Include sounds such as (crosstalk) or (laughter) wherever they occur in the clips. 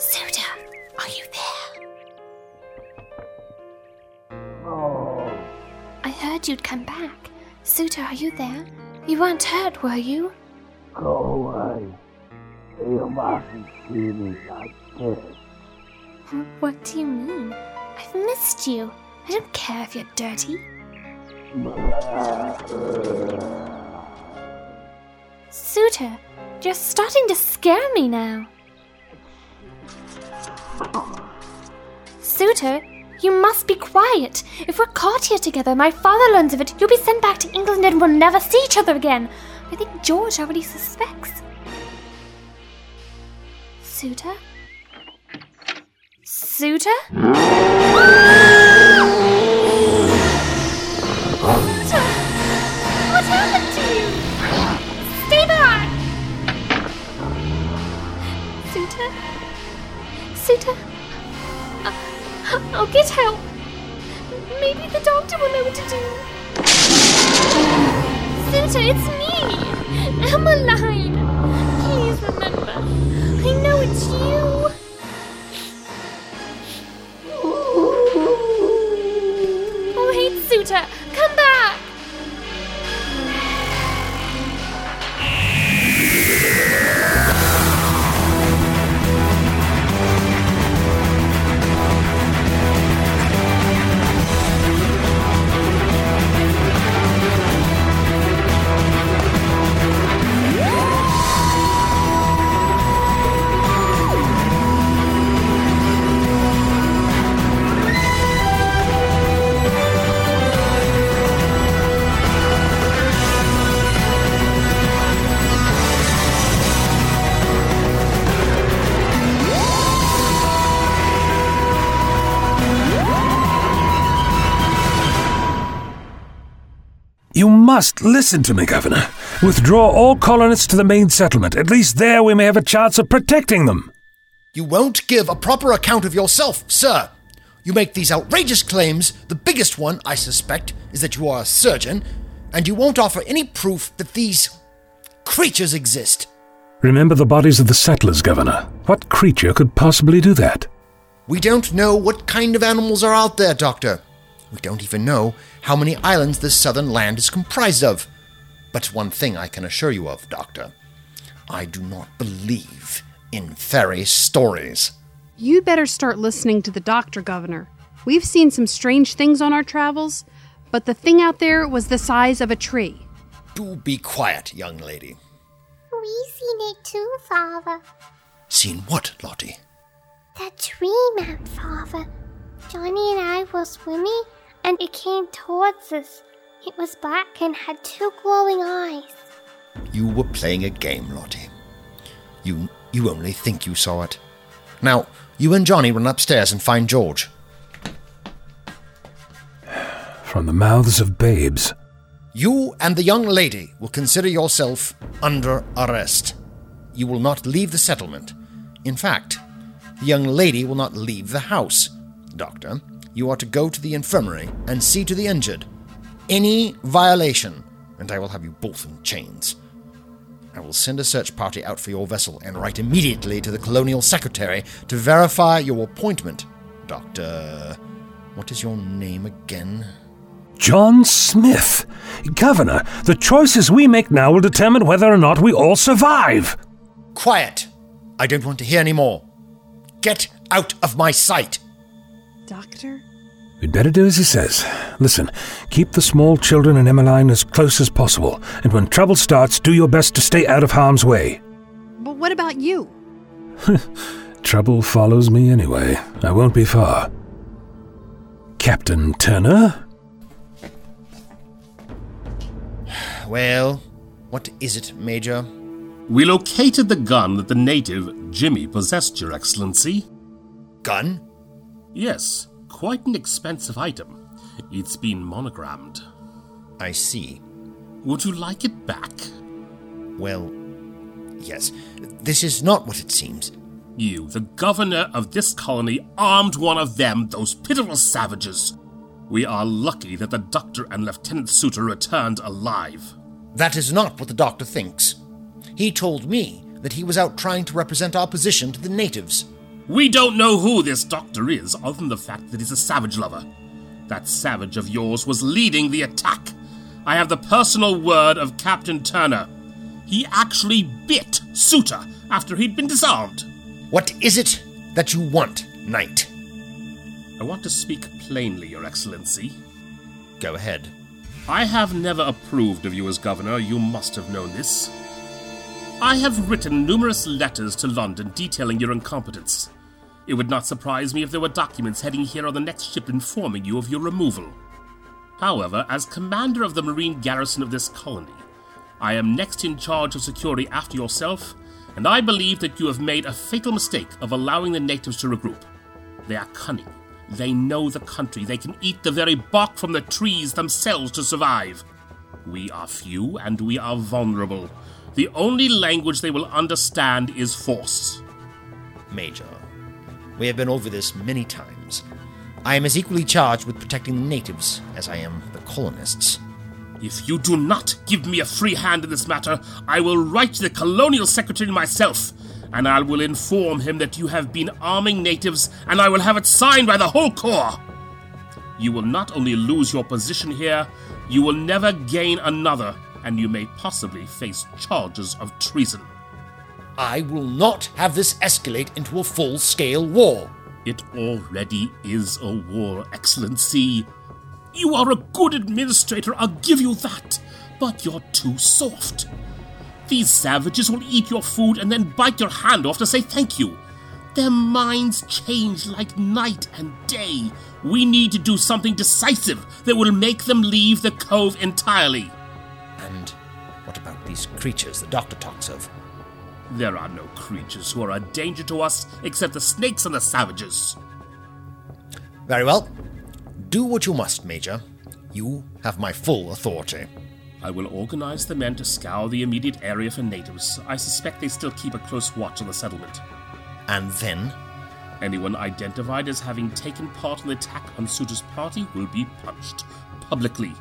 Suter, are you there? Oh. I heard you'd come back. Suter, are you there? You weren't hurt, were you? Go away. You mustn't see me like this. What do you mean? I've missed you. I don't care if you're dirty. Suter, you're starting to scare me now. Suter, you must be quiet. If we're caught here together, my father learns of it, you'll be sent back to England and we'll never see each other again. I think George already suspects. Suter? Suter! Uh, I'll get help. Maybe the doctor will know what to do. Suter, it's me! Emmeline! Please remember. I know it's you. You must listen to me, Governor. Withdraw all colonists to the main settlement. At least there we may have a chance of protecting them. You won't give a proper account of yourself, sir. You make these outrageous claims. The biggest one, I suspect, is that you are a surgeon, and you won't offer any proof that these creatures exist. Remember the bodies of the settlers, Governor. What creature could possibly do that? We don't know what kind of animals are out there, Doctor. We don't even know how many islands this southern land is comprised of. But one thing I can assure you of, Doctor. I do not believe in fairy stories. You'd better start listening to the doctor, Governor. We've seen some strange things on our travels, but the thing out there was the size of a tree. Do be quiet, young lady. We've seen it too, Father. Seen what, Lottie? That tree man, Father. Johnny and I were swimming, and it came towards us. It was black and had two glowing eyes. You were playing a game, Lottie. You you only think you saw it. Now, you and Johnny run upstairs and find George. From the mouths of babes. You and the young lady will consider yourself under arrest. You will not leave the settlement. In fact, the young lady will not leave the house. Doctor, you are to go to the infirmary and see to the injured. Any violation, and I will have you both in chains. I will send a search party out for your vessel and write immediately to the Colonial Secretary to verify your appointment. Doctor. What is your name again? John Smith. Governor, the choices we make now will determine whether or not we all survive. Quiet! I don't want to hear any more. Get out of my sight! Doctor? We'd better do as he says. Listen, keep the small children and Emmeline as close as possible, and when trouble starts, do your best to stay out of harm's way. But what about you? (laughs) Trouble follows me anyway. I won't be far. Captain Turner? Well, what is it, Major? We located the gun that the native Jimmy possessed, Your Excellency. Gun? Yes, quite an expensive item. It's been monogrammed. I see. Would you like it back? Well, yes. This is not what it seems. You, the governor of this colony, armed one of them, those pitiful savages. We are lucky that the doctor and Lieutenant Suter returned alive. That is not what the doctor thinks. He told me that he was out trying to represent our position to the natives. We don't know who this doctor is, other than the fact that he's a savage lover. That savage of yours was leading the attack. I have the personal word of Captain Turner. He actually bit Suter after he'd been disarmed. What is it that you want, Knight? I want to speak plainly, Your Excellency. Go ahead. I have never approved of you as governor, you must have known this. I have written numerous letters to London detailing your incompetence. It would not surprise me if there were documents heading here on the next ship informing you of your removal. However, as commander of the marine garrison of this colony, I am next in charge of security after yourself, and I believe that you have made a fatal mistake of allowing the natives to regroup. They are cunning. They know the country. They can eat the very bark from the trees themselves to survive. We are few and we are vulnerable. The only language they will understand is force. Major, we have been over this many times. I am as equally charged with protecting the natives as I am the colonists. If you do not give me a free hand in this matter, I will write to the colonial secretary myself, and I will inform him that you have been arming natives, and I will have it signed by the whole Corps. You will not only lose your position here, you will never gain another, and you may possibly face charges of treason. I will not have this escalate into a full scale war. It already is a war, Excellency. You are a good administrator, I'll give you that, but you're too soft. These savages will eat your food and then bite your hand off to say thank you. Their minds change like night and day. We need to do something decisive that will make them leave the cove entirely. And what about these creatures the doctor talks of? There are no creatures who are a danger to us except the snakes and the savages. Very well. Do what you must, Major. You have my full authority. I will organize the men to scour the immediate area for natives. I suspect they still keep a close watch on the settlement. And then? Anyone identified as having taken part in the attack on Suter's party will be punished publicly.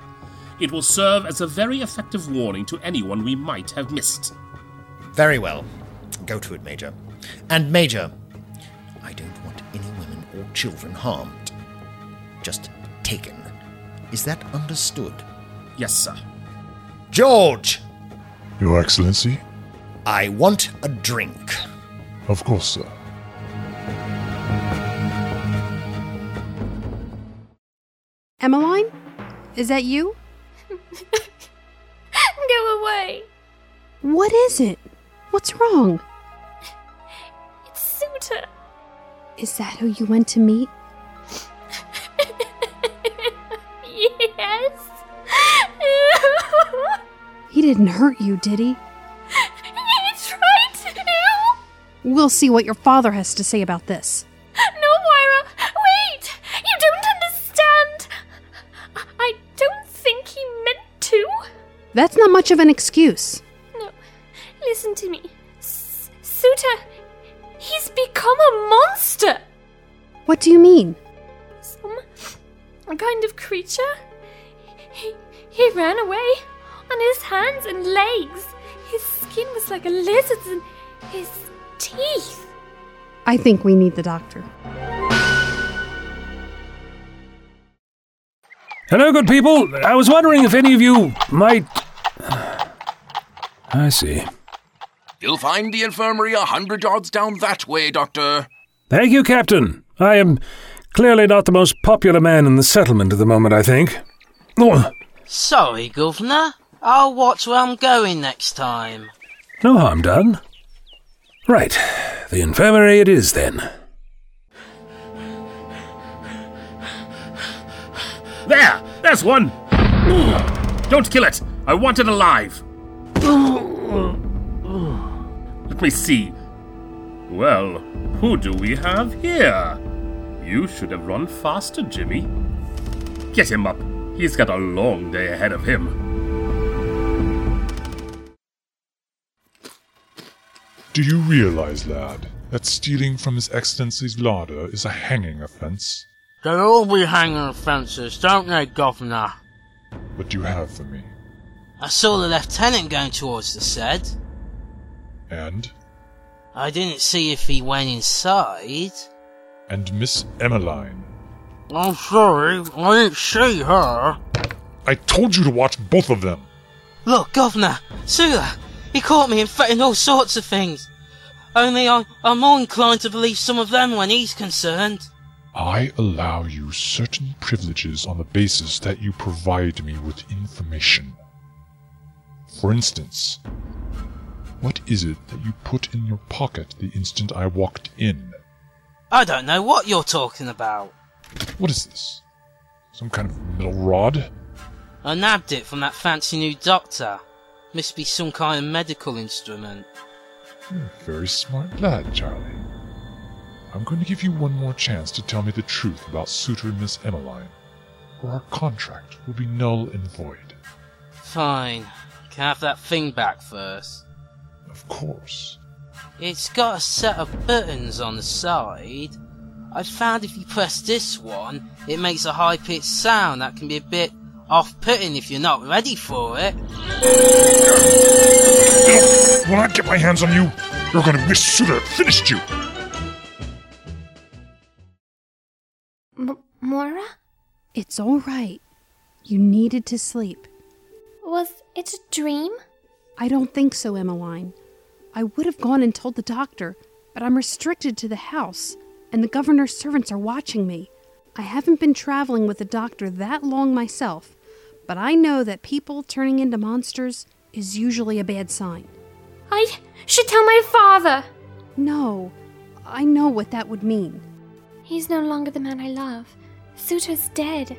It will serve as a very effective warning to anyone we might have missed. Very well. Go to it, Major. And, Major, I don't want any women or children harmed. Just taken. Is that understood? Yes, sir. George! Your Excellency? I want a drink. Of course, sir. Emmeline? Is that you? (laughs) Go away. What is it? What's wrong? Is that who you went to meet? (laughs) yes. (laughs) He didn't hurt you, did he? he tried to. We'll see what your father has to say about this. No, Moira. Wait. You don't understand. I don't think he meant to. That's not much of an excuse. What do you mean? Some kind of creature. He he ran away on his hands and legs. His skin was like a lizard's and his teeth. I think we need the doctor. Hello, good people. I was wondering if any of you might. I see. You'll find the infirmary a hundred yards down that way, Doctor. Thank you, Captain. I am clearly not the most popular man in the settlement at the moment, I think. Oh, Sorry, Governor. I'll watch where I'm going next time. no harm done. Right, the infirmary it is then. There! There's one! Don't kill it! I want it alive! Let me see. Well, who do we have here? You should have run faster, Jimmy. Get him up. He's got a long day ahead of him. Do you realize, lad, that stealing from His Excellency's larder is a hanging offense? They'll all be hanging offences, don't they, Governor? What do you have for me? I saw the lieutenant going towards the shed. And? I didn't see if he went inside. And Miss Emmeline. I'm sorry, I didn't see her. I told you to watch both of them. Look, Governor, Sula, he caught me in infecting all sorts of things. Only I, I'm more inclined to believe some of them when he's concerned. I allow you certain privileges on the basis that you provide me with information. For instance, what is it that you put in your pocket the instant I walked in? I don't know what you're talking about. What is this? Some kind of metal rod? I nabbed it from that fancy new doctor. Must be some kind of medical instrument. You're a very smart lad, Charlie. I'm going to give you one more chance to tell me the truth about Suter and Miss Emmeline, or our contract will be null and void. Fine. Can I have that thing back first? Of course. It's got a set of buttons on the side. I found if you press this one, it makes a high pitched sound that can be a bit off putting if you're not ready for it. When I get my hands on you, you're going to wish Suter had finished you! M- Mora? It's all right. You needed to sleep. Was it a dream? I don't think so, Emmeline. I would have gone and told the doctor, but I'm restricted to the house, and the governor's servants are watching me. I haven't been traveling with the doctor that long myself, but I know that people turning into monsters is usually a bad sign. I should tell my father. No, I know what that would mean. He's no longer the man I love. Suter's dead.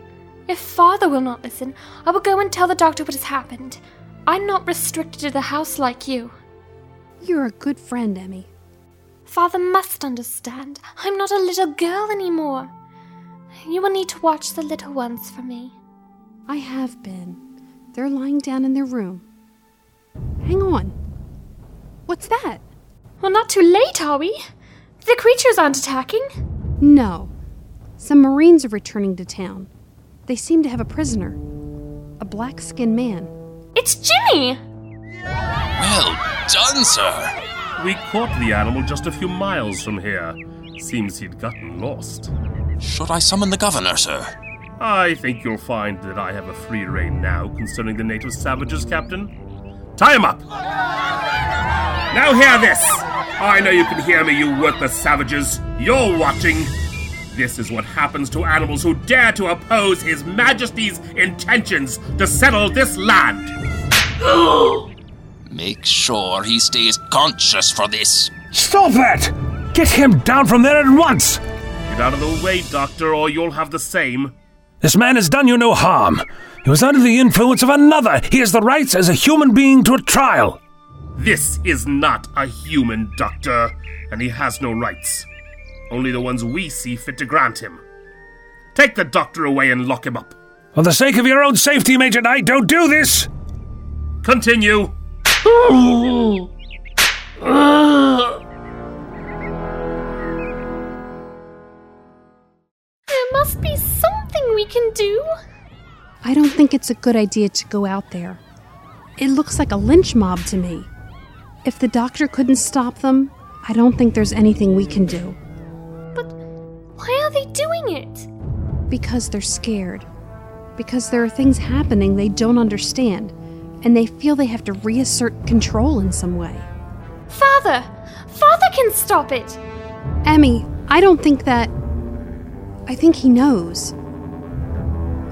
If father will not listen, I will go and tell the doctor what has happened. I'm not restricted to the house like you. You're a good friend, Emmy. Father must understand. I'm not a little girl anymore. You will need to watch the little ones for me. I have been. They're lying down in their room. Hang on. What's that? Well, not too late, are we? The creatures aren't attacking. No. Some Marines are returning to town. They seem to have a prisoner. A black skinned man. It's Jimmy! Well done, sir. We caught the animal just a few miles from here. Seems he'd gotten lost. Should I summon the governor, sir? I think you'll find that I have a free rein now concerning the native savages, Captain. Tie him up! Now hear this! I know you can hear me, you worthless savages. You're watching. This is what happens to animals who dare to oppose His Majesty's intentions to settle this land. (gasps) Make sure he stays conscious for this. Stop that! Get him down from there at once! Get out of the way, Doctor, or you'll have the same. This man has done you no harm. He was under the influence of another. He has the rights as a human being to a trial. This is not a human, Doctor, and he has no rights. Only the ones we see fit to grant him. Take the doctor away and lock him up. For the sake of your own safety, Major Knight, don't do this! Continue. There must be something we can do. I don't think it's a good idea to go out there. It looks like a lynch mob to me. If the doctor couldn't stop them, I don't think there's anything we can do. But why are they doing it? Because they're scared. Because there are things happening they don't understand, and they feel they have to reassert control in some way. Father! Father can stop it! Emmy, I don't think that. I think he knows.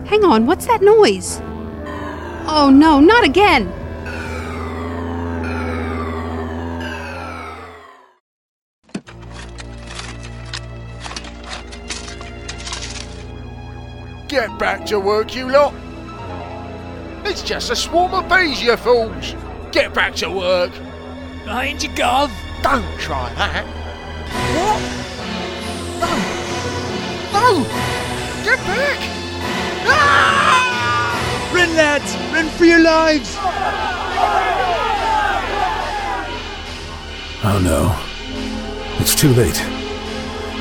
Hang on, what's that noise? Oh no, not again! Get back to work, you lot! It's just a swarm of bees, you fools! Get back to work! Behind you, Gov! Don't try that! What? No! No! Get back! Ah! Run, lads! Run for your lives! Oh no. It's too late.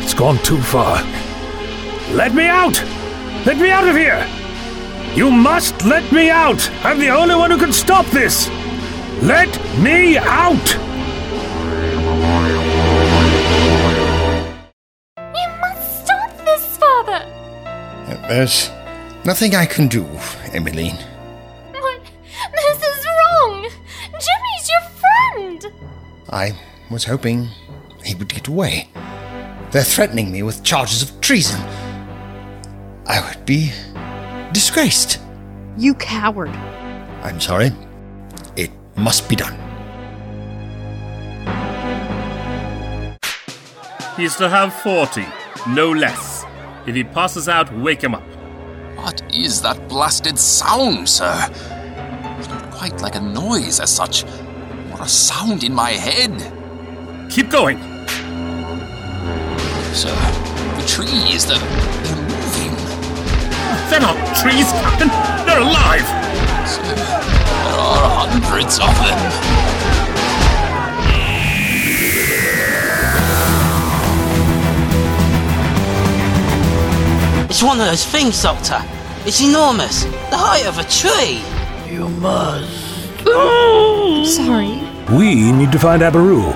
It's gone too far. Let me out! Let me out of here! You must let me out! I'm the only one who can stop this! Let me out! You must stop this, Father! There's nothing I can do, Emmeline. What? This is wrong! Jimmy's your friend! I was hoping he would get away. They're threatening me with charges of treason. I would be disgraced. You coward. I'm sorry. It must be done. He's to have 40, no less. If he passes out, wake him up. What is that blasted sound, sir? It's not quite like a noise as such, more a sound in my head. Keep going. Sir, the trees, they're, they're moving. They're not trees, Captain. They're alive. There are hundreds of them. It's one of those things, Doctor. It's enormous. The height of a tree. You must. Sorry. We need to find Abaru,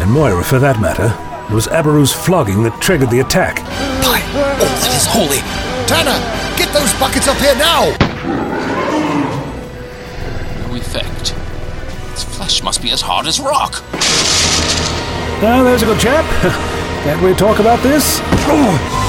and Moira for that matter. It was Abaru's flogging that triggered the attack. By all that is holy! Tanner, get those buckets up here now! No effect. Its flesh must be as hard as rock. Now, there's a good chap. (laughs) Can't we talk about this? Oh. (laughs)